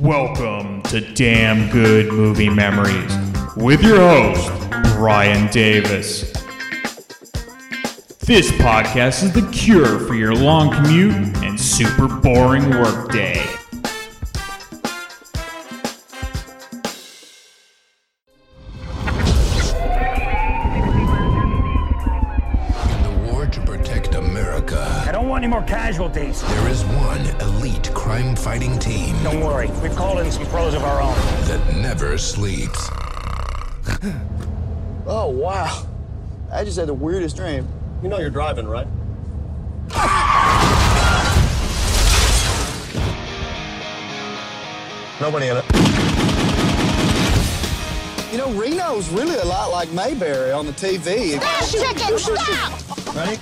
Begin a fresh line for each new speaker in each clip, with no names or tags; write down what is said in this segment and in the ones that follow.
Welcome to Damn Good Movie Memories with your host, Brian Davis. This podcast is the cure for your long commute and super boring workday.
In the war to protect America,
I don't want any more casualties.
there is one elite crime fighting team
Don't worry, we've called in some pros of our own.
that never sleeps.
Oh, wow. I just had the weirdest dream.
You know you're driving, right? Nobody in it.
You know, Reno's really a lot like Mayberry on the TV.
Chicken, stop!
Ready?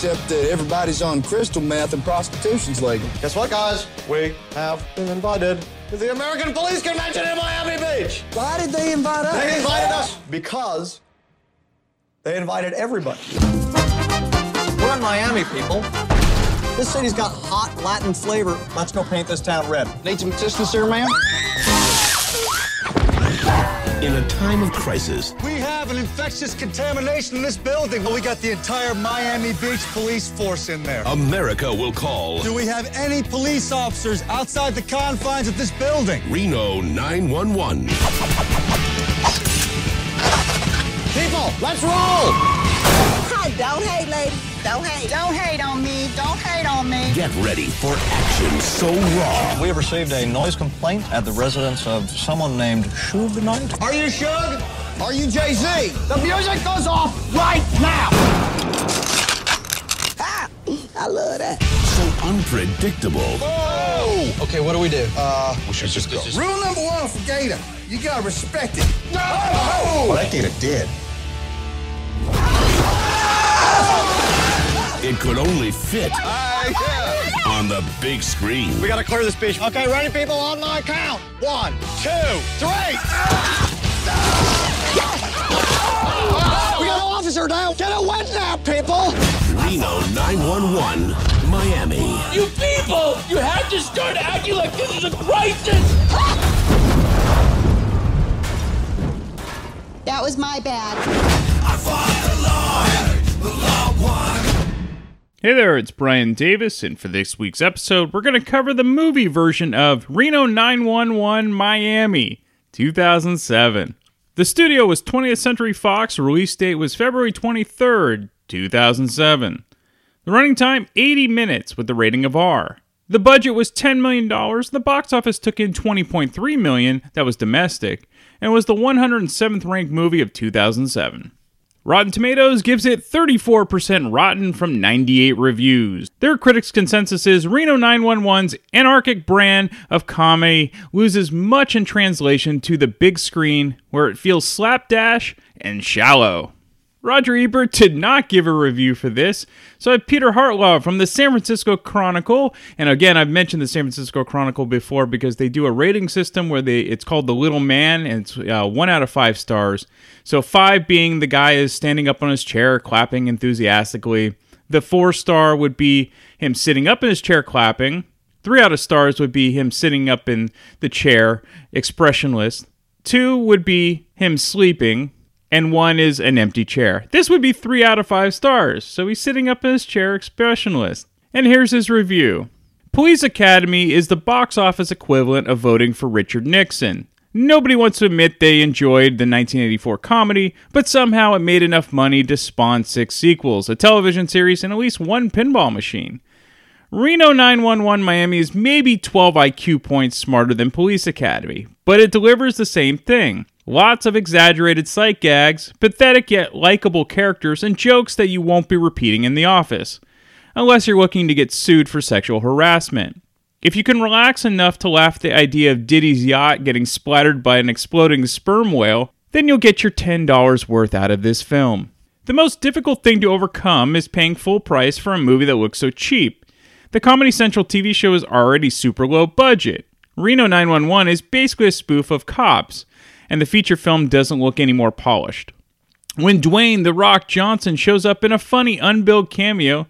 Except that everybody's on crystal meth and prostitution's legal.
Guess what, guys? We have been invited to the American Police Convention in Miami Beach.
Why did they invite us?
They invited us because they invited everybody. We're in Miami, people. This city's got hot Latin flavor. Let's go paint this town red.
Need some assistance here, ma'am?
In a time of crisis,
We have an infectious contamination in this building. But we got the entire Miami Beach police force in there.
America will call
Do we have any police officers outside the confines of this building?
Reno 911.
People, let's roll!
Don't hate, lady. Don't hate. Don't hate on me. Don't hate on me.
Get ready for action so raw.
We have received a noise complaint at the residence of someone named Suge Knight. Are you Suge? Are you Jay-Z? The music goes off right now!
I love that.
So unpredictable.
Okay, what do we do?
Uh, we should just go.
Rule number one for Gator. You gotta respect it. No!
Well, that gator did.
It could only fit uh, on the big screen.
We gotta clear this beach.
Okay, ready, people? On my count. One, two, three. we got an officer down. Get a wet nap, people.
Reno 911, Miami.
You people! You have to start acting like this is a crisis!
That was my bad.
Hey there, it's Brian Davis, and for this week's episode, we're going to cover the movie version of Reno 911 Miami 2007. The studio was 20th Century Fox, release date was February 23rd, 2007. The running time 80 minutes with the rating of R. The budget was $10 million. The box office took in 20.3 million, that was domestic, and was the 107th ranked movie of 2007. Rotten Tomatoes gives it 34% rotten from 98 reviews. Their critics' consensus is Reno 911's anarchic brand of comedy loses much in translation to the big screen, where it feels slapdash and shallow. Roger Ebert did not give a review for this, so I have Peter Hartlaub from the San Francisco Chronicle, and again, I've mentioned the San Francisco Chronicle before because they do a rating system where they it's called the Little Man, and it's uh, one out of five stars. So five being the guy is standing up on his chair, clapping enthusiastically. The four star would be him sitting up in his chair, clapping. Three out of stars would be him sitting up in the chair, expressionless. Two would be him sleeping, and one is an empty chair. This would be three out of five stars, so he's sitting up in his chair expressionless. And here's his review Police Academy is the box office equivalent of voting for Richard Nixon. Nobody wants to admit they enjoyed the 1984 comedy, but somehow it made enough money to spawn six sequels, a television series, and at least one pinball machine. Reno 911 Miami is maybe 12 IQ points smarter than Police Academy, but it delivers the same thing. Lots of exaggerated sight gags, pathetic yet likable characters, and jokes that you won't be repeating in the office. Unless you're looking to get sued for sexual harassment. If you can relax enough to laugh at the idea of Diddy's yacht getting splattered by an exploding sperm whale, then you'll get your $10 worth out of this film. The most difficult thing to overcome is paying full price for a movie that looks so cheap. The Comedy Central TV show is already super low budget. Reno 911 is basically a spoof of cops, and the feature film doesn't look any more polished. When Dwayne The Rock Johnson shows up in a funny unbilled cameo,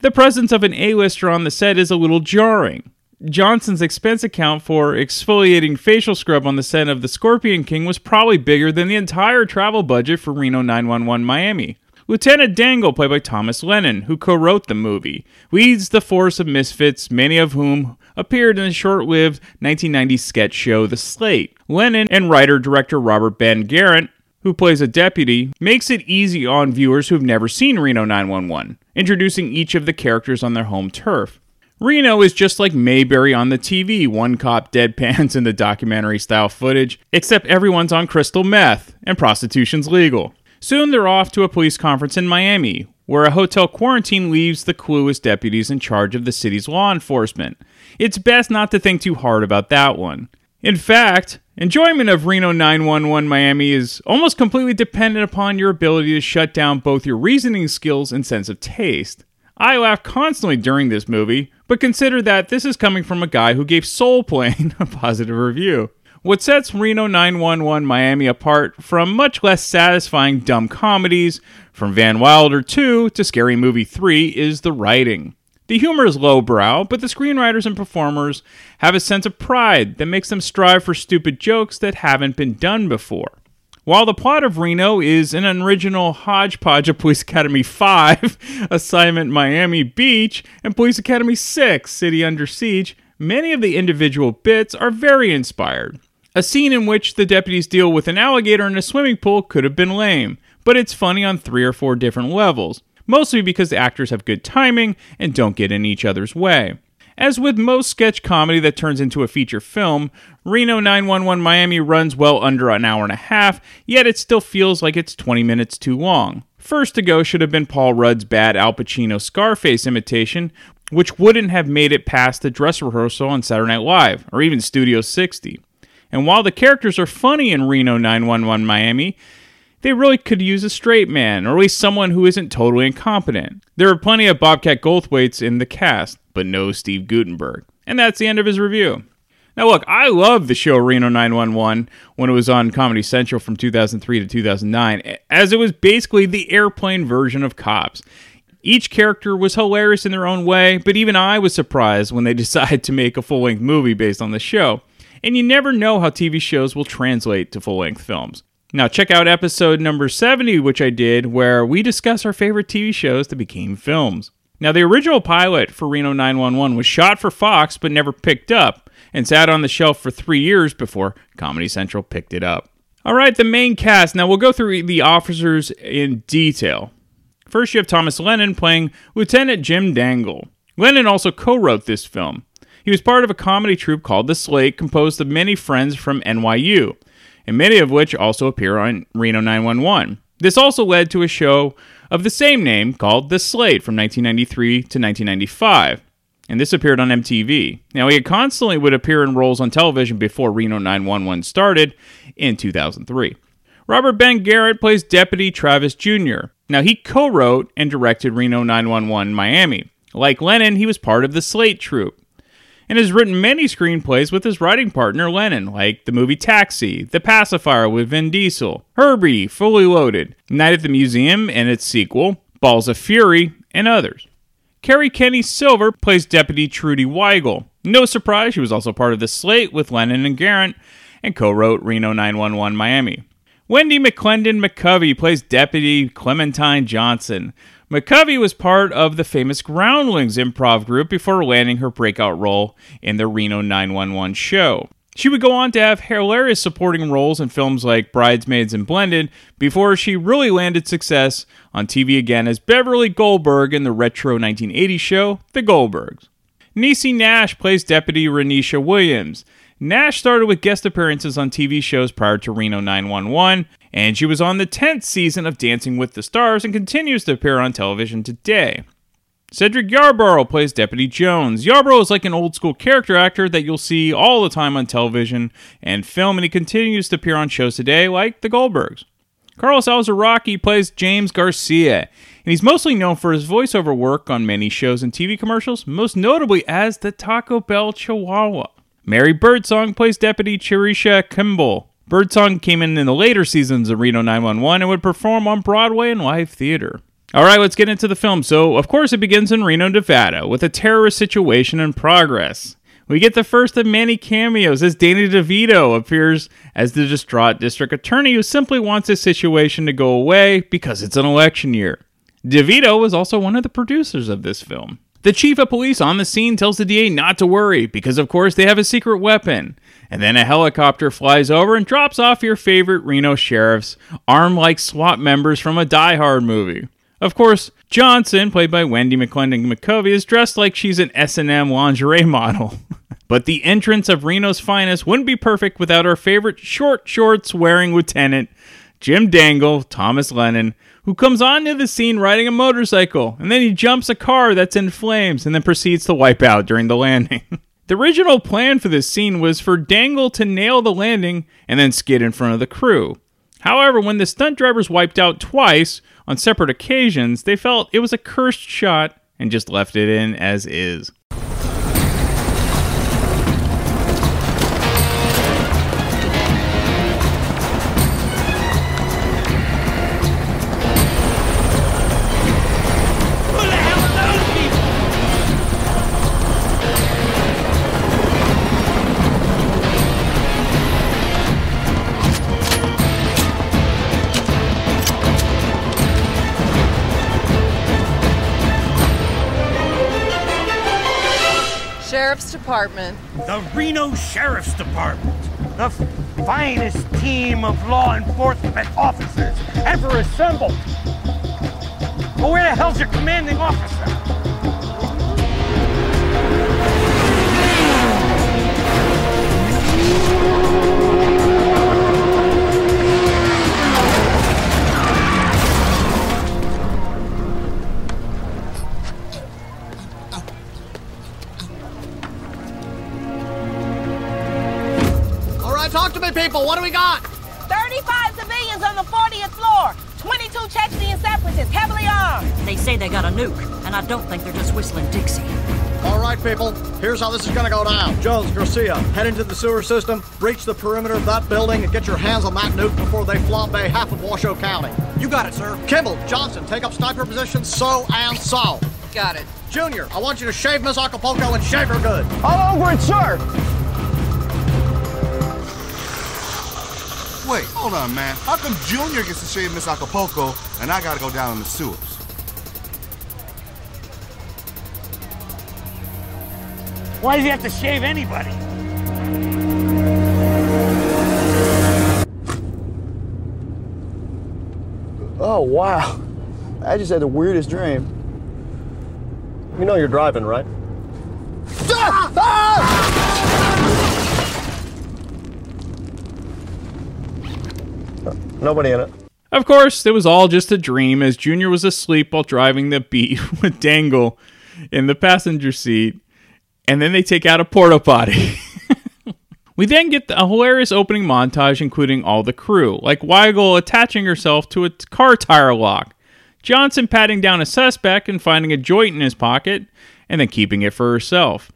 the presence of an A-lister on the set is a little jarring. Johnson's expense account for exfoliating facial scrub on the set of The Scorpion King was probably bigger than the entire travel budget for Reno 911 Miami. Lieutenant Dangle, played by Thomas Lennon, who co wrote the movie, leads the force of misfits, many of whom appeared in the short lived 1990 sketch show The State. Lennon and writer director Robert Ben Garant, who plays a deputy, makes it easy on viewers who've never seen Reno 911, introducing each of the characters on their home turf. Reno is just like Mayberry on the TV, one cop deadpans in the documentary style footage, except everyone's on crystal meth and prostitution's legal. Soon they're off to a police conference in Miami, where a hotel quarantine leaves the clueless deputies in charge of the city's law enforcement. It's best not to think too hard about that one. In fact, enjoyment of Reno 911 Miami is almost completely dependent upon your ability to shut down both your reasoning skills and sense of taste. I laugh constantly during this movie, but consider that this is coming from a guy who gave Soul Plane a positive review. What sets Reno 911 Miami apart from much less satisfying dumb comedies, from Van Wilder 2 to Scary Movie 3, is the writing. The humor is lowbrow, but the screenwriters and performers have a sense of pride that makes them strive for stupid jokes that haven't been done before. While the plot of Reno is an original hodgepodge of Police Academy 5, Assignment Miami Beach, and Police Academy 6, City Under Siege, many of the individual bits are very inspired. A scene in which the deputies deal with an alligator in a swimming pool could have been lame, but it's funny on three or four different levels, mostly because the actors have good timing and don't get in each other's way. As with most sketch comedy that turns into a feature film, Reno 911 Miami runs well under an hour and a half, yet it still feels like it's 20 minutes too long. First to go should have been Paul Rudd's bad Al Pacino Scarface imitation, which wouldn't have made it past the dress rehearsal on Saturday Night Live, or even Studio 60. And while the characters are funny in Reno 911 Miami, they really could use a straight man, or at least someone who isn't totally incompetent. There are plenty of Bobcat Goldthwaits in the cast, but no Steve Guttenberg. And that's the end of his review. Now, look, I love the show Reno 911 when it was on Comedy Central from 2003 to 2009, as it was basically the airplane version of Cops. Each character was hilarious in their own way, but even I was surprised when they decided to make a full length movie based on the show and you never know how TV shows will translate to full length films. Now, check out episode number 70, which I did, where we discuss our favorite TV shows that became films. Now, the original pilot for Reno 911 was shot for Fox but never picked up and sat on the shelf for three years before Comedy Central picked it up. All right, the main cast. Now, we'll go through the officers in detail. First, you have Thomas Lennon playing Lieutenant Jim Dangle. Lennon also co wrote this film. He was part of a comedy troupe called The State, composed of many friends from NYU, and many of which also appear on Reno 911. This also led to a show of the same name called The State from 1993 to 1995, and this appeared on MTV. Now, he constantly would appear in roles on television before Reno 911 started in 2003. Robert Ben Garant plays Deputy Travis Jr. Now, he co wrote and directed Reno 911 Miami. Like Lennon, he was part of the State troupe and has written many screenplays with his writing partner Lennon, like the movie Taxi, The Pacifier with Vin Diesel, Herbie, Fully Loaded, Night at the Museum and its sequel, Balls of Fury, and others. Kerri Kenney Silver plays Deputy Trudy Weigel. No surprise, she was also part of the state with Lennon and Garant and co wrote Reno 911 Miami. Wendy McLendon McCovey plays Deputy Clementine Johnson. McCovey was part of the famous Groundlings improv group before landing her breakout role in the Reno 911 show. She would go on to have hilarious supporting roles in films like Bridesmaids and Blended before she really landed success on TV again as Beverly Goldberg in the retro 1980s show The Goldbergs. Niecy Nash plays Deputy Raineesha Williams. Nash started with guest appearances on TV shows prior to Reno 911, and she was on the 10th season of Dancing with the Stars and continues to appear on television today. Cedric Yarbrough plays Deputy Jones. Yarbrough is like an old school character actor that you'll see all the time on television and film, and he continues to appear on shows today like The Goldbergs. Carlos Alazraqui plays James Garcia, and he's mostly known for his voiceover work on many shows and TV commercials, most notably as the Taco Bell Chihuahua. Mary Birdsong plays Deputy Cherisha Kimball. Birdsong came in in the later seasons of Reno 911 and would perform on Broadway and live theater. All right, let's get into the film. So, of course, it begins in Reno, Nevada, with a terrorist situation in progress. We get the first of many cameos as Danny DeVito appears as the distraught district attorney who simply wants his situation to go away because it's an election year. DeVito was also one of the producers of this film. The chief of police on the scene tells the DA not to worry because, of course, they have a secret weapon. And then a helicopter flies over and drops off your favorite Reno sheriffs, armed like SWAT members from a Die Hard movie. Of course, Johnson, played by Wendy McLendon McCovey, is dressed like she's an S&M lingerie model. but the entrance of Reno's finest wouldn't be perfect without our favorite short shorts wearing lieutenant, Jim Dangle, Thomas Lennon, who comes onto the scene riding a motorcycle, and then he jumps a car that's in flames and then proceeds to wipe out during the landing. the original plan for this scene was for Dangle to nail the landing and then skid in front of the crew. However, when the stunt drivers wiped out twice on separate occasions, they felt it was a cursed shot and just left it in as is.
Department.
The Reno Sheriff's Department. The finest team of law enforcement officers ever assembled. Well, where the hell's your commanding officer?
All people. What do we got?
35 civilians on the 40th floor. 22 Chechen separatists, heavily armed.
They say they got a nuke, and I don't think they're just whistling Dixie.
All right, people. Here's how this is gonna go down. Jones, Garcia, head into the sewer system, breach the perimeter of that building, and get your hands on that nuke before they flambe half of Washoe County. You got it, sir. Kimball, Johnson, take up sniper positions, so and so.
Got it.
Junior, I want you to shave Miss Acapulco and shave her good.
All over it, sir.
Wait, hold on, man. How come Junior gets to shave Miss Acapulco and I gotta go down in the sewers?
Why does he have to shave anybody?
Oh, wow. I just had the weirdest dream. You know you're driving, right? Nobody in it.
Of course, it was all just a dream as Junior was asleep while driving the beat with Dangle in the passenger seat, and then they take out a porta potty. we then get a hilarious opening montage including all the crew, like Weigel attaching herself to a car tire lock, Johnson patting down a suspect and finding a joint in his pocket, and then keeping it for herself.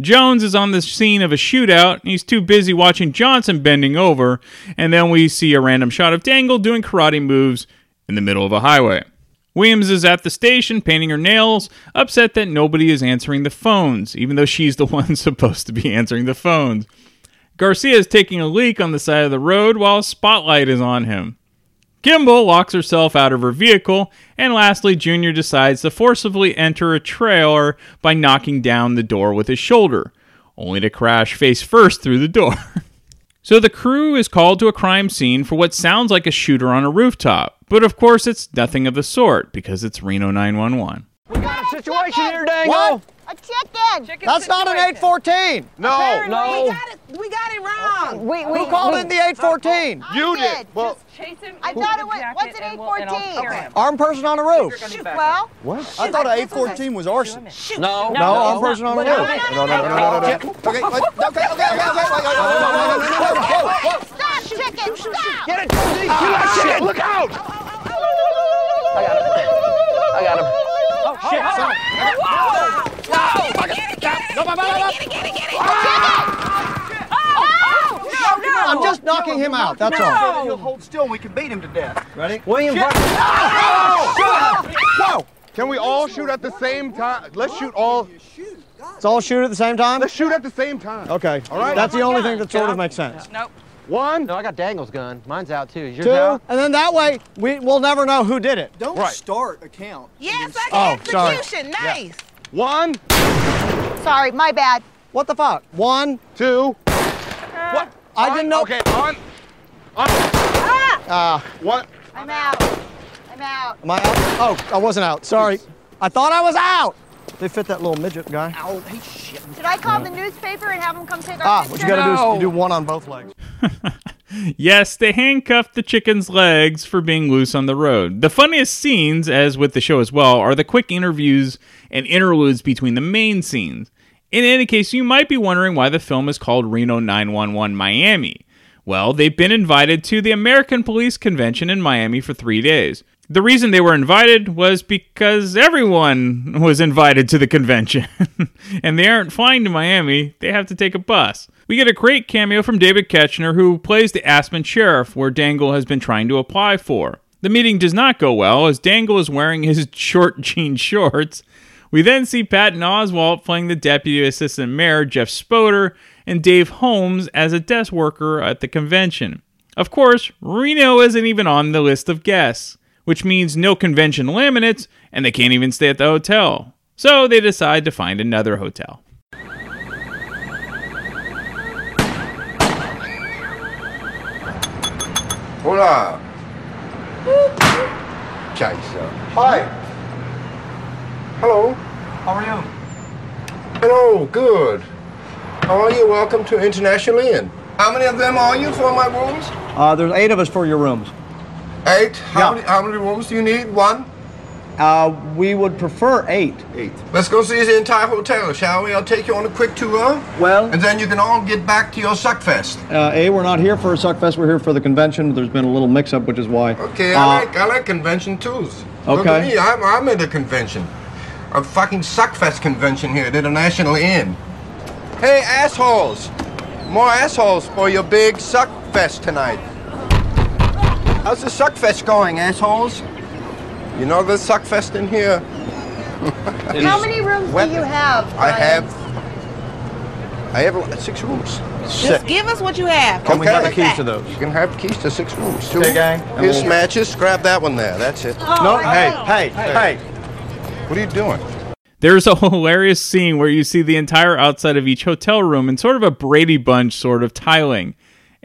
Jones is on the scene of a shootout, he's too busy watching Johnson bending over, and then we see a random shot of Dangle doing karate moves in the middle of a highway. Williams is at the station painting her nails, upset that nobody is answering the phones, even though she's the one supposed to be answering the phones. Garcia is taking a leak on the side of the road while a spotlight is on him. Kimball locks herself out of her vehicle, and lastly, Junior decides to forcibly enter a trailer by knocking down the door with his shoulder, only to crash face first through the door. so the crew is called to a crime scene for what sounds like a shooter on a rooftop, but of course it's nothing of the sort because it's Reno 911.
We got a situation here, Dango.
What?
A chicken. chicken
That's not an 814.
No,
Apparently,
no.
We got it, we got it wrong.
We, we,
Who called in the 814?
I
you
did.
did. Well,
Chase him.
I thought it was, what's an 814?
Armed person on the roof.
Shoot, well,
What? I thought an 814 was arson.
shoot.
No,
No, armed person on the roof.
no, no, no,
no, no, no. Okay, wait, okay, okay, okay, okay, wait, wait, wait, wait, wait.
Stop, chicken, stop.
Get it, Jonesy. Kill that shit. Look out. I got him. I got him. Oh, shit. Sorry.
Oh, oh, I'm just knocking him out, that's all.
He'll hold still and we can beat him to death.
Ready?
William, oh,
Whoa! Can we all shoot at the same time? Let's shoot all.
Let's all shoot at the same time?
Let's shoot at the same time.
Okay.
All right.
That's the only thing that sort
Can
of
I-
makes sense.
Nope.
One.
No, I got Dangle's gun. Mine's out too. Is yours
Two,
out?
and then that way we will never know who did it.
Don't
Right.
start a count.
Yes, like
Oh, sorry.
execution. Nice.
One,
Sorry, my bad.
What the fuck? One.
two.
What?
I didn't know.
Okay, on.
Uh,
One.
I'm out. I'm out.
am I out? Oh, I wasn't out. Sorry. I thought I was out. They fit that little midget guy.
Ow, hey, shit.
Should I call the newspaper and have them come take our
Ah,
picture?
what you gotta do is do one on both legs.
Yes, they handcuffed the chicken's legs for being loose on the road. The funniest scenes, as with the show as well, are the quick interviews and interludes between the main scenes. In any case, you might be wondering why the film is called Reno 911 Miami. Well, they've been invited to the American Police Convention in Miami for three days. The reason they were invited was because everyone was invited to the convention. and they aren't flying to Miami, they have to take a bus. We get a great cameo from David Koechner, who plays the Aspen Sheriff, where Dangle has been trying to apply for. The meeting does not go well, as Dangle is wearing his short jean shorts. We then see Patton Oswalt playing the Deputy Assistant Mayor, Jeff Spoder, and Dave Holmes as a desk worker at the convention. Of course, Reno isn't even on the list of guests, which means no convention laminates, and they can't even stay at the hotel. So they decide to find another hotel.
Hola. Scheiße. Hi. Hello.
How are you?
Hello, good. How are you? Welcome to International Inn. How many of them are you for my rooms?
Uh, there's eight of us for your rooms.
Eight. How,
Yeah.
many, how many rooms do you need? One?
Uh, we would prefer eight.
Eight. Let's go see the entire hotel, shall we? I'll take you on a quick tour.
Well,
And then you can all get back to your suckfest.
uh, A, we're not here for a Suckfest. We're here for the convention. There's been a little mix-up, which is why.
Okay,
Uh,
I like I like convention tours. Look at me, I'm, I'm at a convention. A fucking suckfest convention here at the International Inn. Hey, assholes! More assholes for your big suckfest tonight. How's the suckfest going, assholes? You know the suckfest in here?
How many rooms
Well,
do you have?
I have. I have six rooms.
Just give us what you have.
Okay.
the keys to
those.
You can have keys to six rooms. Two.
Okay, gang. And
Here's
we'll-
matches. Grab that one there. That's it.
Oh, no, hey, hey, hey.
What are you doing?
There's a hilarious scene where you see the entire outside of each hotel room in sort of a Brady Bunch sort of tiling.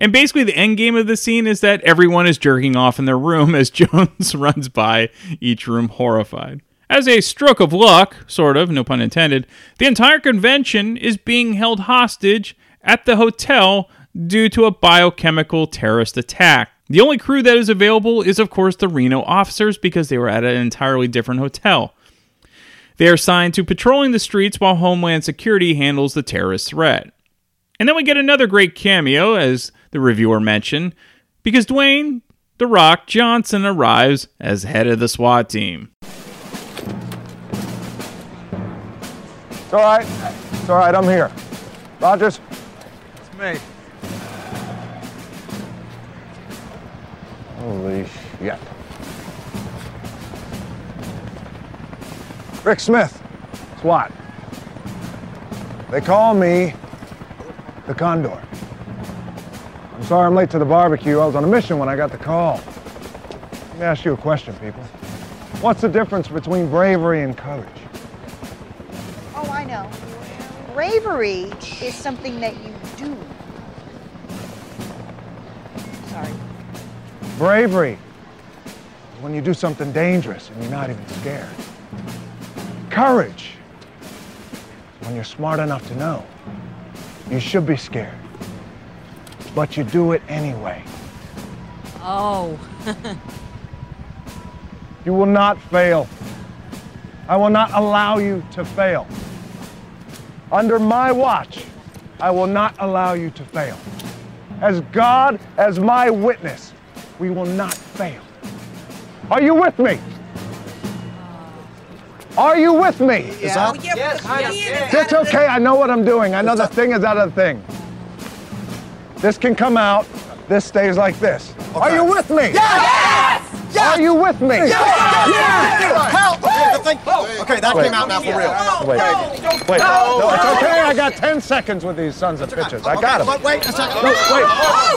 And basically, the end game of the scene is that everyone is jerking off in their room as Jones runs by each room horrified. As a stroke of luck, sort of, no pun intended, the entire convention is being held hostage at the hotel due to a biochemical terrorist attack. The only crew that is available is, of course, the Reno officers because they were at an entirely different hotel. They are assigned to patrolling the streets while Homeland Security handles the terrorist threat. And then we get another great cameo, as the reviewer mentioned, because Dwayne The Rock Johnson arrives as head of the SWAT team.
It's all right. It's all right. I'm here. Rogers.
It's me.
Holy shit. Rick Smith. SWAT. They call me the Condor. I'm sorry I'm late to the barbecue. I was on a mission when I got the call. Let me ask you a question, people. What's the difference between bravery and courage?
Oh, I know. Bravery is something that you do. Sorry.
Bravery is when you do something dangerous and you're not even scared. Courage is when you're smart enough to know you should be scared, but you do it anyway.
Oh.
You will not fail. I will not allow you to fail. Under my watch, I will not allow you to fail. As God as my witness, we will not fail. Are you with me? Are you with me?
Is that?
Yes, yes.
That's okay. I know what I'm doing. I know the thing is out of the thing. This can come out. This stays like this. Are you with me?
Yes!
Are you with me?
Yes! Help!
The
something? Okay, that
Wait.
came out now for real.
Wait.
Okay.
Wait.
No.
No, it's okay. I got 10 seconds with these sons of bitches. I got them.
But wait a second.
No, wait.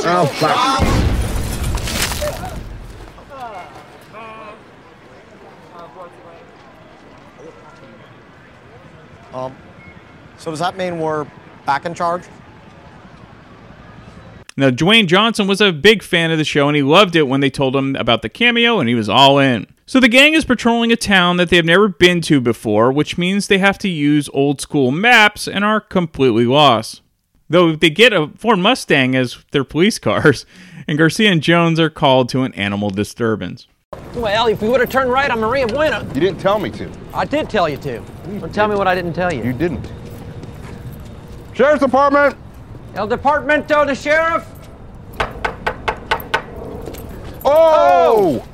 Oh, fuck.
Um, so does that mean we're back in charge?
Now, Dwayne Johnson was a big fan of the show and he loved it when they told him about the cameo and he was all in. So the gang is patrolling a town that they have never been to before, which means they have to use old school maps and are completely lost. Though they get a Ford Mustang as their police cars, and Garcia and Jones are called to an animal disturbance.
Well, if you would have turned right on Maria Buena.
You didn't tell me to.
I did tell you to. Don't tell me what I didn't tell you.
You didn't. Sheriff's Department!
El Departamento de Sheriff!
Oh!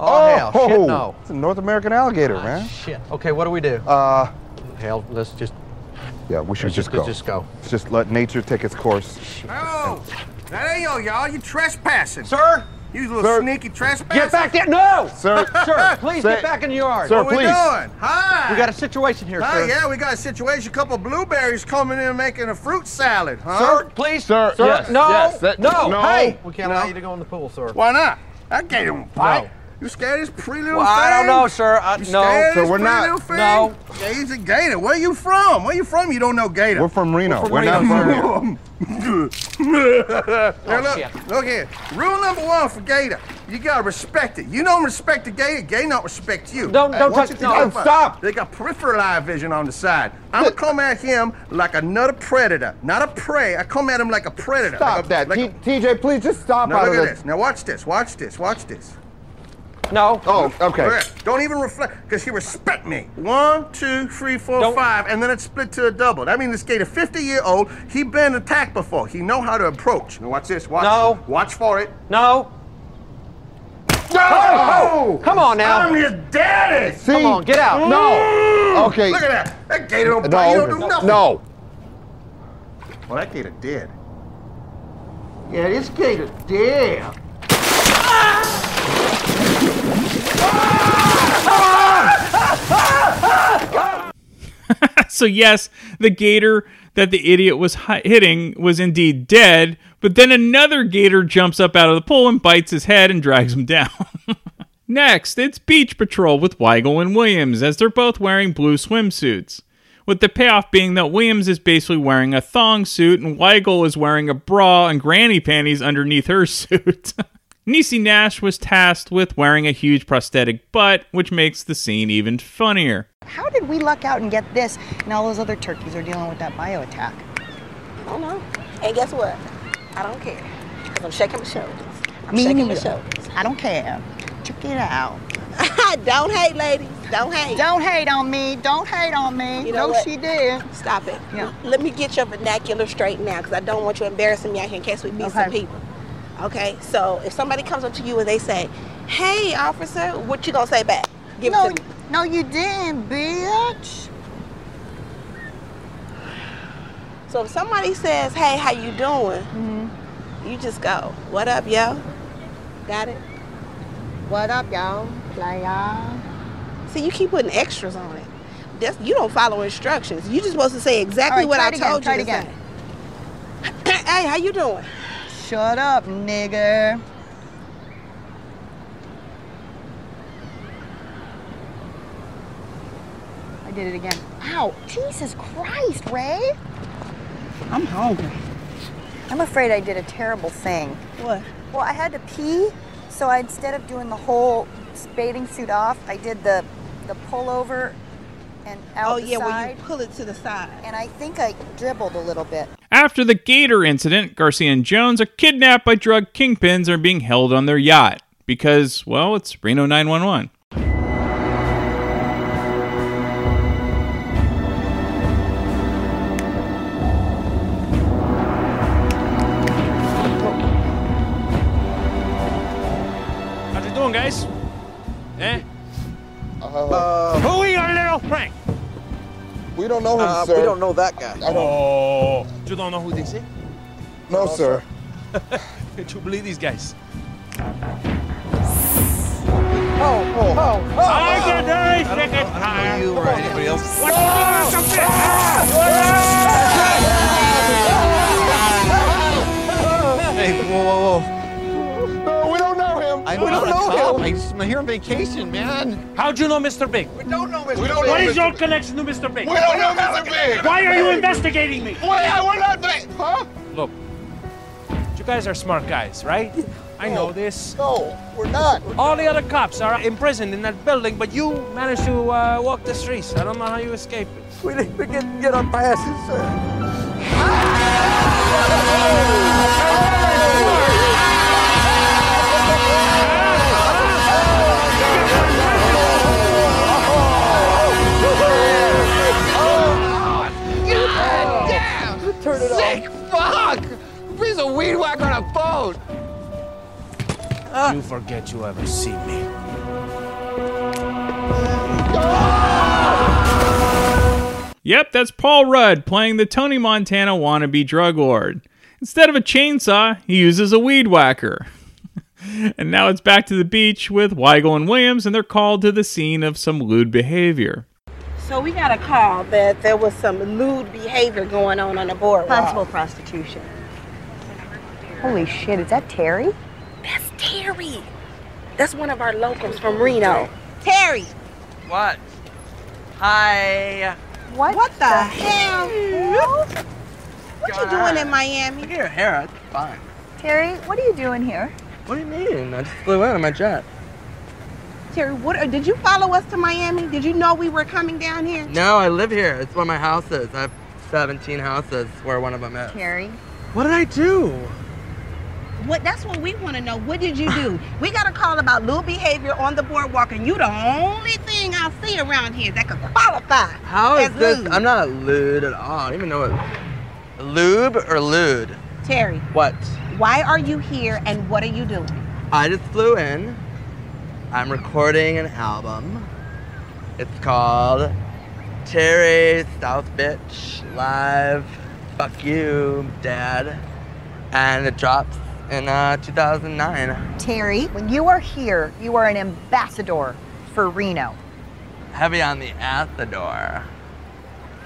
Oh, hell, shit, no.
It's a North American alligator, man.
Shit. Okay, what do we do?
Uh,
Hell, let's just.
yeah, we should just
just-
go.
just go.
Let's just let nature take its course.
Oh, that ain't yo, y'all. You trespassing.
Sir?
You little
Sir.
sneaky trespasser.
Get back there! No!
Sir,
Sir, please
Say-
get back in the yard.
Sir,
What we
please.
doing? Hi.
We got a situation here,
Hi,
sir.
yeah, we got a situation. A couple of blueberries coming in making a fruit salad, huh?
Sir, please.
Sir,
Sir,
yes,
no,
yes, that-
no,
no.
hey. We can't
No.
allow you to go in the pool, sir.
Why not? I gator won't bite.
No.
You scared of this pretty little
Well,
thing?
I don't know, sir. I,
you
no,
sir, we're not.
little thing?
No.
Yeah, he's a gator. Where you from? Where you from? You don't know gator.
We're from Reno.
from
We're not
Reno,
from here.
Oh,
look,
shit.
look here. Rule number one for Gator: you gotta respect it. You don't respect the Gator, Gator don't respect you.
Don't- don't
Once
touch-
you
no,
it,
stop.
They got peripheral eye vision on the side. I'm gonna come at him like another predator, not a prey. I come at him like a predator.
Stop
like a,
that.
Like
T-
a,
TJ, please just stop
now
out
look
of
at
this.
this. Now watch this. Watch this. Watch this.
No.
Oh, okay.
Don't even reflect, because he respect me. One, two, three, four,
Don't-
five, and then it's split to a double. That means this gator, 50 year old, he been attacked before. He know how to approach. Now watch this. Watch.
No.
Watch for it.
No.
No!
Come on now.
I'm his daddy.
See?
Come on, get out.
No. Mm. Okay.
Look at that. That gator don't bite. He
No.
don't do nothing.
No.
Well, that gator dead. Yeah, this gator dead. Ah!
so yes, the gator that the idiot was hitting was indeed dead, but then another gator jumps up out of the pool and bites his head and drags him down. Next, it's Beach Patrol with Weigel and Williams as they're both wearing blue swimsuits. With the payoff being that Williams is basically wearing a thong suit and Weigel is wearing a bra and granny panties underneath her suit. Niecy Nash was tasked with wearing a huge prosthetic butt, which makes the scene even funnier.
How did we luck out and get this and all those other turkeys are dealing with that bio attack?
I don't know. And guess what? I don't care. Because I'm shaking my shoulders. I'm
Me
shaking my shoulders.
I don't care. Check it out.
don't hate, ladies. Don't hate.
Don't hate on me. Don't hate on me.
You know
no,
what?
she did.
Stop it.
Yeah.
Let me get your vernacular straight now because I don't want you embarrassing me out here in case we meet some people. Okay? So if somebody comes up to you and they say, hey, officer, what you to say back? Give
no,
it to
no, you didn't, bitch.
So if somebody says, hey, how you doing?
Mm-hmm.
You just go, what up, yo? Got it?
What up, y'all? Playa.
See, you keep putting extras on it. That's, you don't follow instructions. You're just supposed to say exactly
right,
what I
again,
told you to
again.
say. hey, how you doing?
Shut up, nigger. I did it again. Ow, Jesus Christ, Ray. I'm hungry. I'm afraid I did a terrible thing.
What?
Well, I had to pee, so I, instead of doing the whole bathing suit off, I did the the pullover and out
oh,
the
yeah,
side.
where you pull it to the side.
And I think I dribbled a little bit.
After the Gator incident, Garcia and Jones are kidnapped by drug kingpins and are being held on their yacht because, well, it's Reno 911.
We don't know him,
Uh,
sir.
we don't know that guy.
I don't.
Oh, you don't know who this is?
No, sir.
Can't you believe these guys?
Oh, oh, oh, oh.
I got very sick and tired. You or anybody else? What's the
Hey, whoa, whoa, whoa.
No, we don't know him.
I
we don't know
him.
him.
I just, I'm here on vacation, man.
How'd you know Mr. Big?
We don't know Mr.
We don't
Big.
What is your connection to Mr. Big?
We don't know Mr. Big.
Why are you investigating me?
Why? We're not big. Huh?
Look, you guys are smart guys, right? I know this.
No, we're not.
All the other cops are imprisoned in that building, but you managed to uh, walk the streets. I don't know how you escaped it.
We didn't get, get our passes, sir.
Turn
Sick fuck! Piece of weed whacker on a phone. Ah.
You forget you ever see me.
Yep, that's Paul Rudd playing the Tony Montana wannabe drug lord. Instead of a chainsaw, he uses a weed whacker. and now it's back to the beach with Weigel and Williams, and they're called to the scene of some lewd behavior.
So we got a call that there was some lewd behavior going on on the boardwalk.
Possible prostitution. Holy shit, is that Terry?
That's Terry. That's one of our locals from Reno. Terry.
What? Hi.
What, what the, hell? What are you doing in Miami?
Look at your hair. It's fine.
Terry, what are you doing here?
What do you mean? I just flew in on my jet.
Terry, what uh, did you follow us to Miami? Did you know we were coming down here?
No, I live here. It's one of my houses. I have 17 houses where one of them is.
Terry.
What did I do?
What that's what we want to know. What did you do? we got a call about lewd behavior on the boardwalk, and you the only thing I see around here that could qualify.
How is
as
this?
lewd.
I'm not lewd at all. I don't even know what. Lube or lewd?
Terry,
What?
why are you here and what are you doing?
I just flew in. I'm recording an album. It's called Terry South Bitch Live. Fuck you, Dad. And it drops in uh, 2009.
Terry, when you are here, you are an ambassador for Reno.
Heavy on the Athador.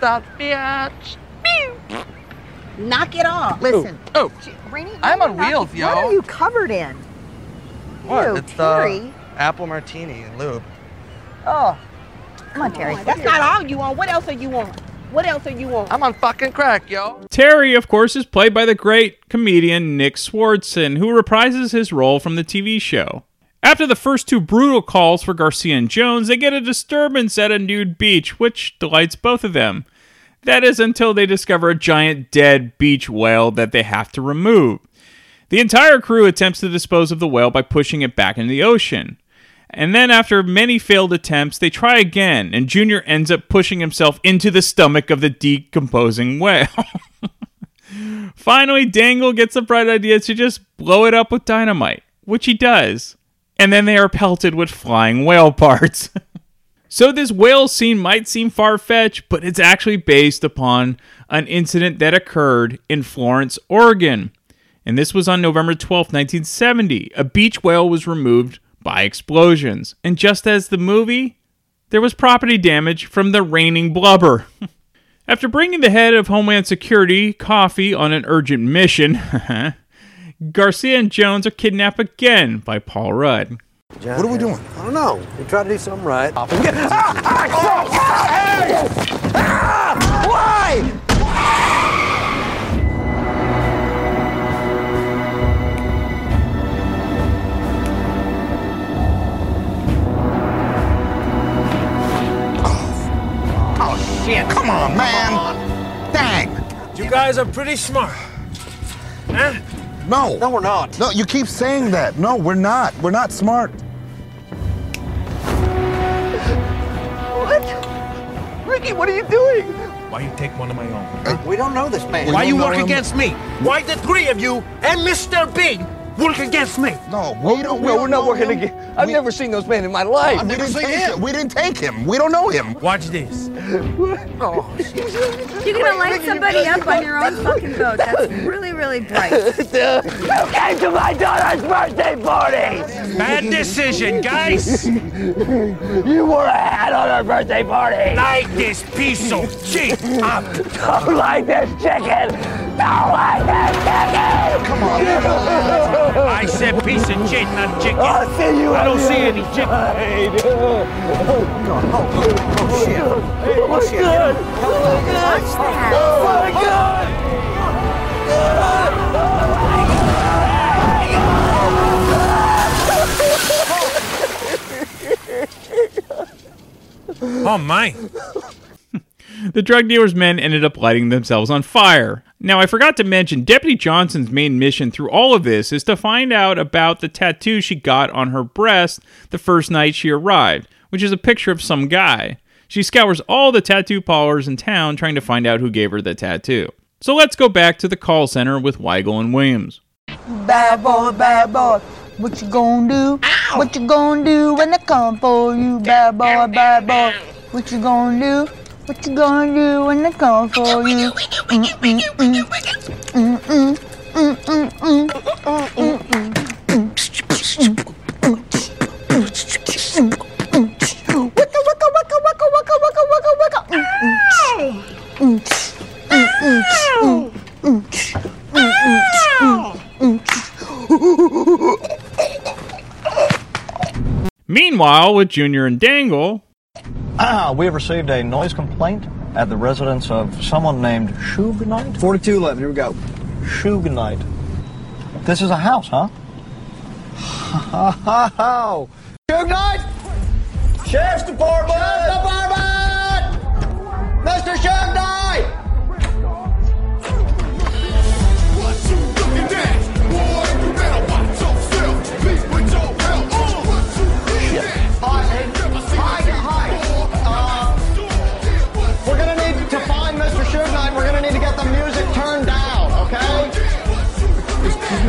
South Bitch.
Knock it off.
Listen.
Oh,
Rainy,
I'm on wheels, yo.
What are you covered in?
what?
Ew,
it's uh,
Terry.
Apple martini and lube.
Oh. Come on, Terry.
That's not all you want. What else are you on? What else are you on?
I'm on fucking crack, yo.
Terry, of course, is played by the great comedian Nick Swardson, who reprises his role from the TV show. After the first two brutal calls for Garcia and Jones, they get a disturbance at a nude beach, which delights both of them. That is until they discover a giant dead beach whale that they have to remove. The entire crew attempts to dispose of the whale by pushing it back into the ocean. And then, after many failed attempts, they try again, and Junior ends up pushing himself into the stomach of the decomposing whale. Finally, Dangle gets the bright idea to just blow it up with dynamite, which he does. And then they are pelted with flying whale parts. so, this whale scene might seem far fetched, but it's actually based upon an incident that occurred in Florence, Oregon. And this was on November 12, 1970. A beach whale was removed by explosions. And just as the movie, there was property damage from the raining blubber. After bringing the head of Homeland Security coffee on an urgent mission, Garcia and Jones are kidnapped again by Paul Rudd.
What are we doing?
I don't know. We try to do something right.
Ah, ah, ah, Why?
Oh, shit.
Come on, man. Dang.
You guys are pretty smart. Huh?
No.
No, we're not.
No, you keep saying that. No, we're not. We're not smart.
What? Ricky, what are you doing?
Why you take one of my own?
We don't know this man.
We
Why you work
him.
against me? Why the three of you and Mr. Big work against me?
No, we don't.
No, we're not
know
working
him.
Again. I've never seen those men in my life.
We didn't take him. We didn't take him. We don't know him.
Watch this.
Oh,
You're gonna light somebody up on your own fucking boat. That's really, really bright.
you came to my daughter's birthday party.
Bad decision, guys.
You wore a hat on her birthday party.
Like this piece of shit. I'm
Don't like this chicken. Don't like this chicken. Come on.
I said piece of shit, not chicken.
I'll see you
I don't see
the
any chicken.
inside. Oh, shit. What's good?
Watch that.
Oh, my God.
Oh my.
The drug dealer's men ended up lighting themselves on fire. Now, I forgot to mention, Deputy Johnson's main mission through all of this is to find out about the tattoo she got on her breast the first night she arrived, which is a picture of some guy. She scours all the tattoo parlors in town trying to find out who gave her the tattoo. So let's go back to the call center with Weigel and Williams.
Bad boy, bad boy. What you gonna do? What you gonna do when I come for you? Bad boy, bad boy. What you gonna do? What you gonna do when I come for you?
Meanwhile, with Junior and Dangle,
Ah, we have received a noise complaint at the residence of someone named Shug Knight.
4211, here we go.
Shug Knight. This is a house, huh?
Oh, Shug Knight! Sheriff's Department! Sheriff's Department! Mr. Shug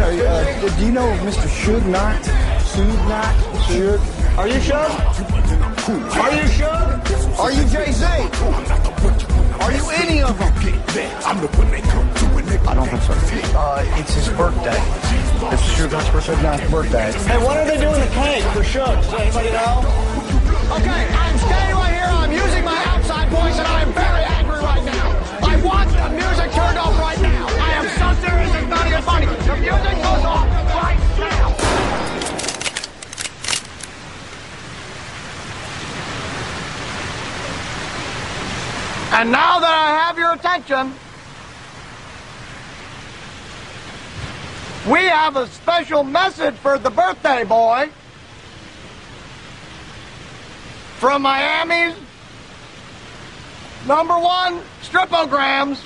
Excuse me, uh, do you know Mr. Should Not? Should Not? Should?
Are you Shug? Are you Shug? Are you Jay-Z? Are you any of them?
I don't think so. Uh, it's his birthday. It's Suge Knight's birthday. Knight's birthday.
Hey, what are they doing the cake for Shug? Does anybody know? Okay, I'm standing right here. I'm using my outside voice, and I am very And now that I have your attention, we have a special message for the birthday boy from Miami's number one stripograms.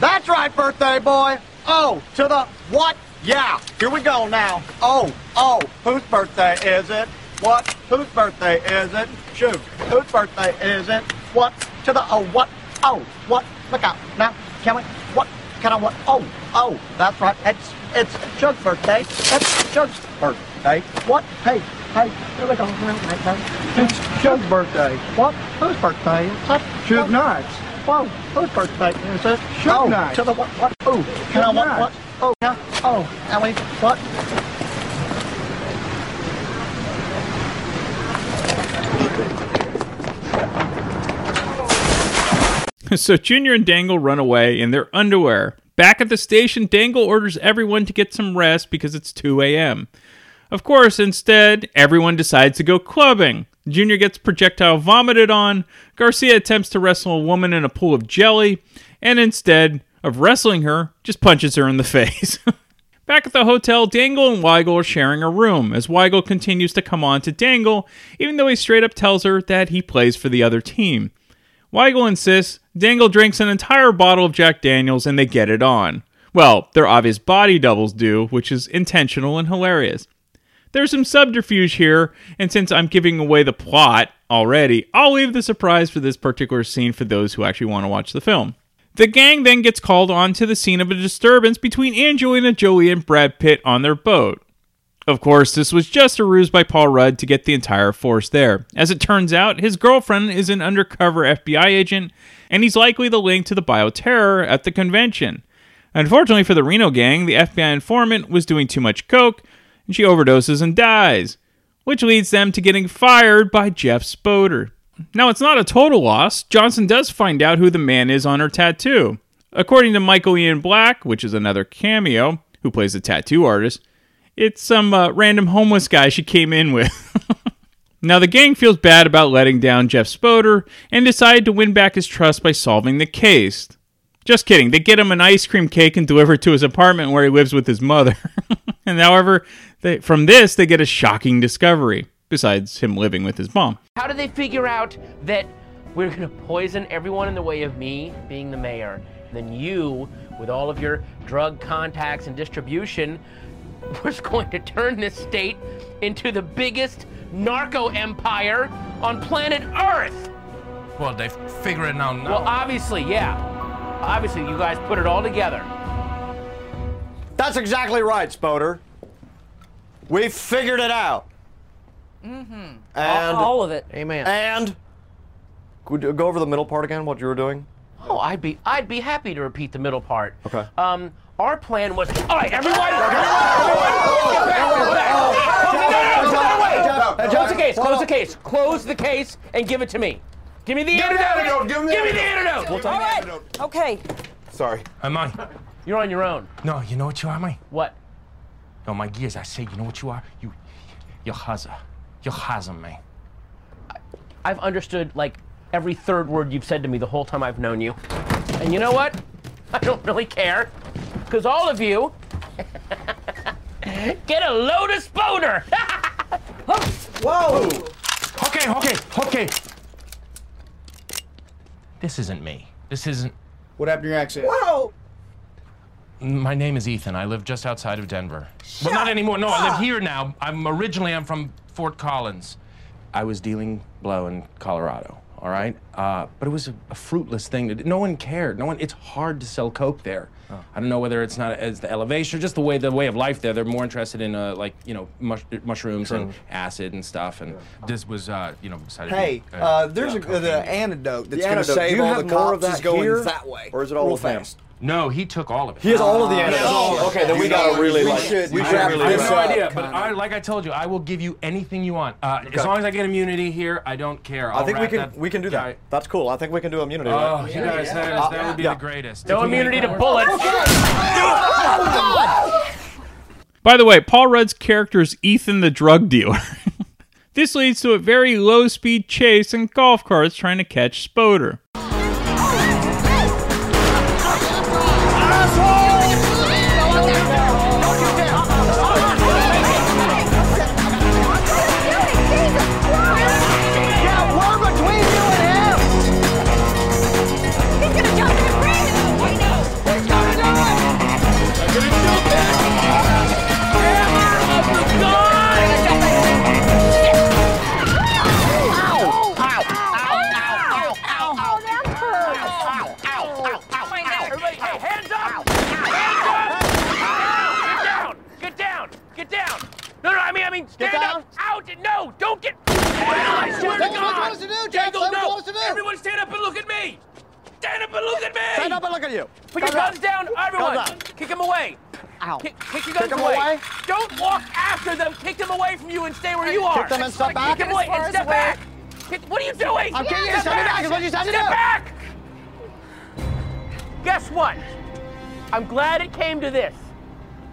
That's right, birthday boy. Oh, to the what? Yeah, here we go now. Oh, oh, whose birthday is it? What? Whose birthday is it? Shoot, whose birthday is it? What? To the oh, what? Oh, what? Look out now. Can we? What? Can I what? Oh, oh, that's right. It's it's Shug's birthday. That's Shug's birthday. What? Hey, hey, here we go. It's Shug's birthday. What? Whose birthday is it?
Suge Knight.
Whoa, whose birthday is it?
Shug
oh,
Knight.
To the what? What? Oh, can I what?
Knight.
What? Oh, yeah. Oh, Ellie, what?
so Junior and Dangle run away in their underwear. Back at the station, Dangle orders everyone to get some rest because it's 2 a.m. Of course, instead, everyone decides to go clubbing. Junior gets projectile vomited on, Garcia attempts to wrestle a woman in a pool of jelly, and instead of wrestling her, just punches her in the face. Back at the hotel, Dangle and Weigel are sharing a room as Weigel continues to come on to Dangle, even though he straight up tells her that he plays for the other team. Weigel insists Dangle drinks an entire bottle of Jack Daniels and they get it on. Well, their obvious body doubles do, which is intentional and hilarious. There's some subterfuge here, and since I'm giving away the plot already, I'll leave the surprise for this particular scene for those who actually want to watch the film. The gang then gets called on to the scene of a disturbance between Angelina Jolie and Brad Pitt on their boat. Of course, this was just a ruse by Paul Rudd to get the entire force there. As it turns out, his girlfriend is an undercover FBI agent, and he's likely the link to the bioterror at the convention. Unfortunately for the Reno gang, the FBI informant was doing too much coke, and she overdoses and dies, which leads them to getting fired by Jeff Spoder. Now, it's not a total loss. Johnson does find out who the man is on her tattoo. According to Michael Ian Black, which is another cameo, who plays the tattoo artist, it's some uh, random homeless guy she came in with. now, the gang feels bad about letting down Jeff Spoder and decide to win back his trust by solving the case. Just kidding. They get him an ice cream cake and deliver it to his apartment where he lives with his mother. and however, they, from this, they get a shocking discovery, besides him living with his mom.
How do they figure out that we're going to poison everyone in the way of me being the mayor? Then you, with all of your drug contacts and distribution, was going to turn this state into the biggest narco empire on planet Earth.
Well, they figure it out now.
Well, obviously, yeah. Obviously, you guys put it all together.
That's exactly right, Spoder. We figured it out.
Mm-hmm.
And
all, all of it.
Amen.
And could we go over the middle part again? What you were doing?
Oh, I'd be I'd be happy to repeat the middle part.
Okay.
Um, our plan was. All right, everyone. Close the case. Close the case. Close the case and give it to me. Give me the
Give me the
antidote.
antidote. Give me the
Give me the
antidote.
antidote.
All right. Okay.
Sorry.
I'm on.
You're on your own.
No, you know what you are, mate?
What?
No, my gears, I say, you know what you are? You, you're Haza. You're Haza, man.
I've understood like every third word you've said to me the whole time I've known you. And you know what? I don't really care. Because all of you get a load of spoder.
Whoa!
Okay, okay, okay. This isn't me. This isn't.
What happened to your accent?
Whoa!
My name is Ethan. I live just outside of Denver. well, not anymore. No, I live here now. I'm originally I'm from Fort Collins. I was dealing blow in Colorado. All right, uh, but it was a, a fruitless thing. To do. No one cared. No one. It's hard to sell coke there. I don't know whether it's not as the elevation, or just the way the way of life there. They're more interested in uh, like you know mush, mushrooms and acid and stuff. And this was uh, you know decided.
Hey,
to,
uh, there's a, the antidote that's going to
antidote. Do
save
you
all
have
the
more of
cops
that
is going
here?
that way.
Or is it all
real
of
fast?
No, he took all of it.
He has all of the
Ah,
antidote.
yes.
Okay, then we gotta really
we
like.
should-
we
we
should
should
wrap
I have no idea, but I, like I told you, I will give you anything you want. Uh, As long as I get immunity here, I don't care.
I
I'll
think we can
that
we can do
guy-
that. That's cool. I think we can do immunity.
Oh,
right?
you guys, that, is, that would be
yeah.
the greatest.
No
If we can-
immunity to bullets.
By the way, Paul Rudd's character is Ethan the drug dealer. this leads to a very low speed chase in golf carts trying to catch Spoder.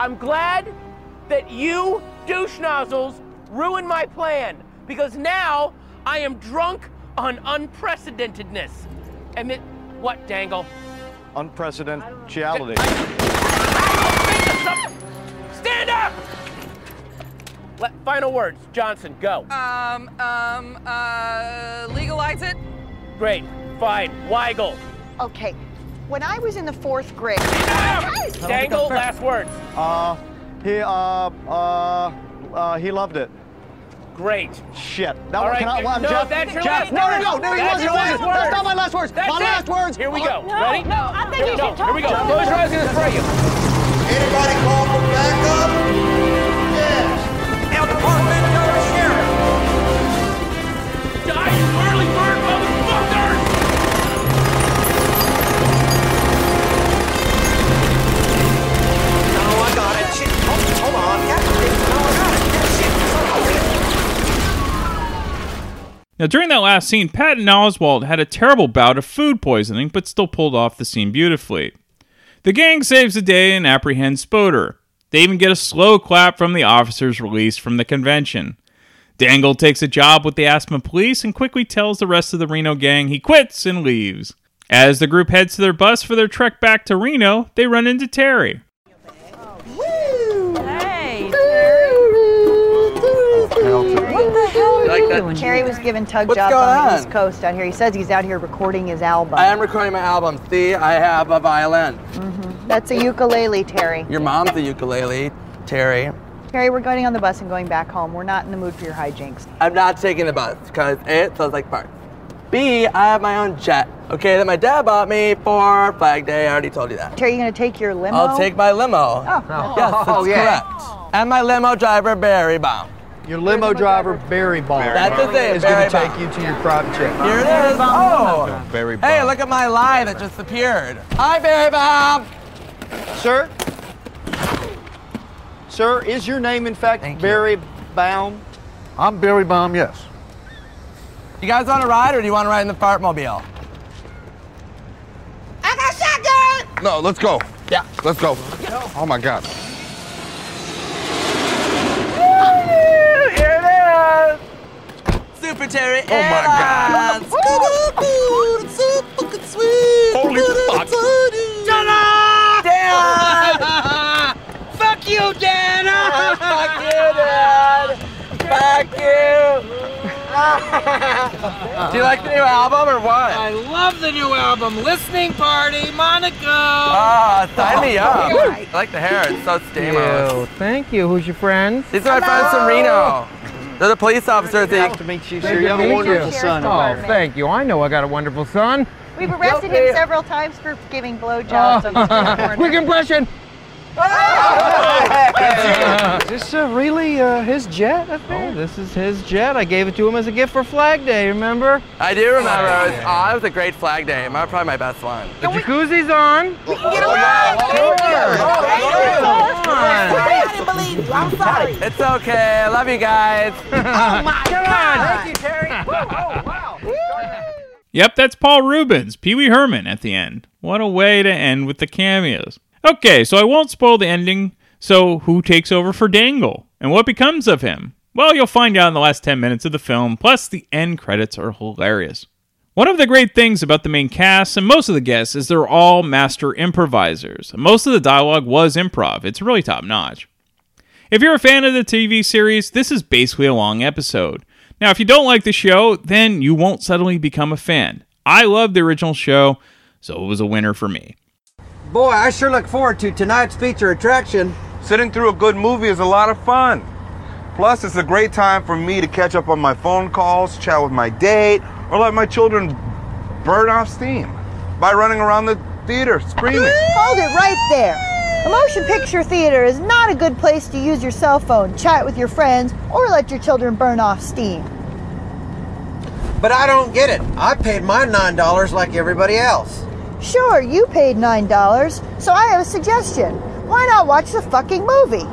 I'm
glad that you douche nozzles ruined my plan because now I am drunk on unprecedentedness. And it, what, Dangle?
Unprecedentedality.
Stand up! Let, final words. Johnson, go.
Um, um, uh, legalize it.
Great. Fine. Weigel.
Okay, when I was in the fourth grade.
Dangle, last words.
Uh, he uh uh uh he loved it.
Great.
Shit. That
All
one
right,
cannot.
no,
I'm Jeff.
that's your
Jeff.
last
no, no, no, no, he wasn't.
your
It wasn't. That's not my last words.
That's
my
it.
last words.
Here we
are-
go. Ready?
No, I think
Here,
you
no,
should talk
here we go.
to him.
Close your eyes and spray you.
Anybody call for backup?
Now, during that last scene, Patton Oswalt had a terrible bout of food poisoning, but still pulled off the scene beautifully. The gang saves the day and apprehends Spoder. They even get a slow clap from the officers released from the convention. Dangle takes a job with the Aspen police and quickly tells the rest of the Reno gang he quits and leaves. As the group heads to their bus for their trek back to Reno, they run into Terry.
Doing? Terry was giving tug
What's
jobs
going
on the? East Coast out here. He says he's out here recording his album.
I am recording my album. See, I have a violin. Mm-hmm.
That's a ukulele, Terry.
Your mom's a ukulele, Terry.
Terry, we're going on the bus and going back home. We're not in the mood for your hijinks.
I'm not taking the bus because it sounds like parts. B, I have my own jet. Okay, that my dad bought me for Flag Day. I already told you that.
Terry, you gonna take your limo?
I'll take my limo.
Oh,
Yes, that's
Oh, yeah.
correct. And my limo driver, Barry Baum.
Your limo driver, Barry Ball.
That's his name,
Is going to take you to your private jet.
Here it is. Oh,
Barry
hey, look at my lie that just appeared. Hi, Barry Baum.
Sir? Sir, is your name in fact Barry Baum?
I'm Barry Baum, yes.
You guys want to ride or do you want to ride in the fartmobile?
I got shotgun.
No, let's go.
Yeah.
Let's go. Oh my God.
Here it is. Super Terry.
Oh my God.
It's so fucking sweet.
Holy fuck.
Dad!
Fuck you, Dan.
Fuck you, Dad! Fuck you! Do you like the new album or what?
I love the new album, Listening Party, Monaco.
Ah, sign me up. I like the hair, it's so steamy.
Thank you. Who's your friend?
These are my friends from Reno. They're the police officers.
Nice
They,
to meet you,
Good
sir. You have a
meet
wonderful
you.
son.
Oh, thank you. I know I got a wonderful son.
We've arrested him several times for giving blowjobs. on the
Quick impression.
Is this uh, really uh, his jet up there?
Oh, this is his jet. I gave it to him as a gift for Flag Day, remember?
I do remember. It was, oh, it was a great flag day. My- Probably my best one.
The jacuzzi's on.
Get away. I didn't believe you. I'm sorry.
It's okay. I love you guys.
Oh my God.
Thank you, Terry. Woo, oh, wow.
Yep, that's Paul Reubens, Pee Wee Herman at the end. What a way to end with the cameos. Okay, so I won't spoil the ending. So, who takes over for Dangle? And what becomes of him? Well, you'll find out in the last 10 minutes of the film, plus the end credits are hilarious. One of the great things about the main cast and most of the guests is they're all master improvisers. Most of the dialogue was improv, it's really top notch. If you're a fan of the TV series, this is basically a long episode. Now, if you don't like the show, then you won't suddenly become a fan. I love the original show, so it was a winner for me.
Boy, I sure look forward to tonight's feature attraction.
Sitting through a good movie is a lot of fun. Plus, it's a great time for me to catch up on my phone calls, chat with my date, or let my children burn off steam by running around the theater screaming.
Hold it right there. A motion picture theater is not a good place to use your cell phone, chat with your friends, or let your children burn off steam.
But I don't get it. I paid my $9 like everybody else.
Sure, you paid $9, so I have a suggestion. Why not watch the fucking movie?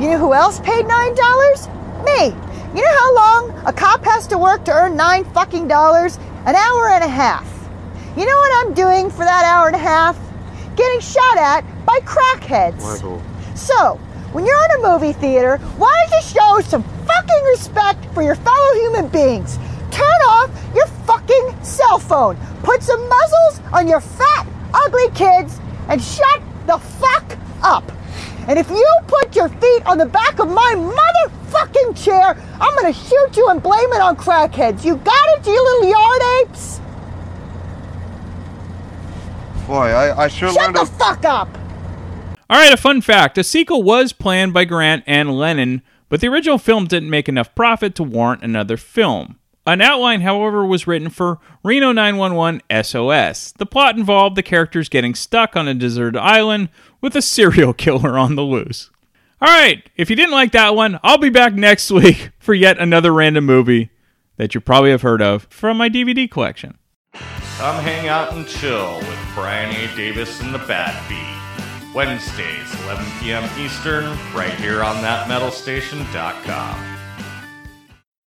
You know who else paid $9? Me. You know how long a cop has to work to earn nine fucking dollars? An hour and a half. You know what I'm doing for that hour and a half? Getting shot at by crackheads. So, when you're in a movie theater, why don't you show some fucking respect for your fellow human beings? Turn off your fucking cell phone. Put some muzzles on your fat, ugly kids and shut the fuck up. And if you put your feet on the back of my motherfucking chair, I'm gonna shoot you and blame it on crackheads. You got it, you little yard apes?
Boy, I, I sure
Shut the
a
fuck up!
All right, a fun fact a sequel was planned by Garant and Lennon, but the original film didn't make enough profit to warrant another film. An outline, however, was written for Reno 911 SOS. The plot involved the characters getting stuck on a deserted island with a serial killer on the loose. All right, if you didn't like that one, I'll be back next week for yet another random movie that you probably have heard of from my DVD collection.
Come hang out and chill with Brian A. Davis and the Bad Beat. Wednesdays, 11 p.m. Eastern, right here on thatmetalstation.com.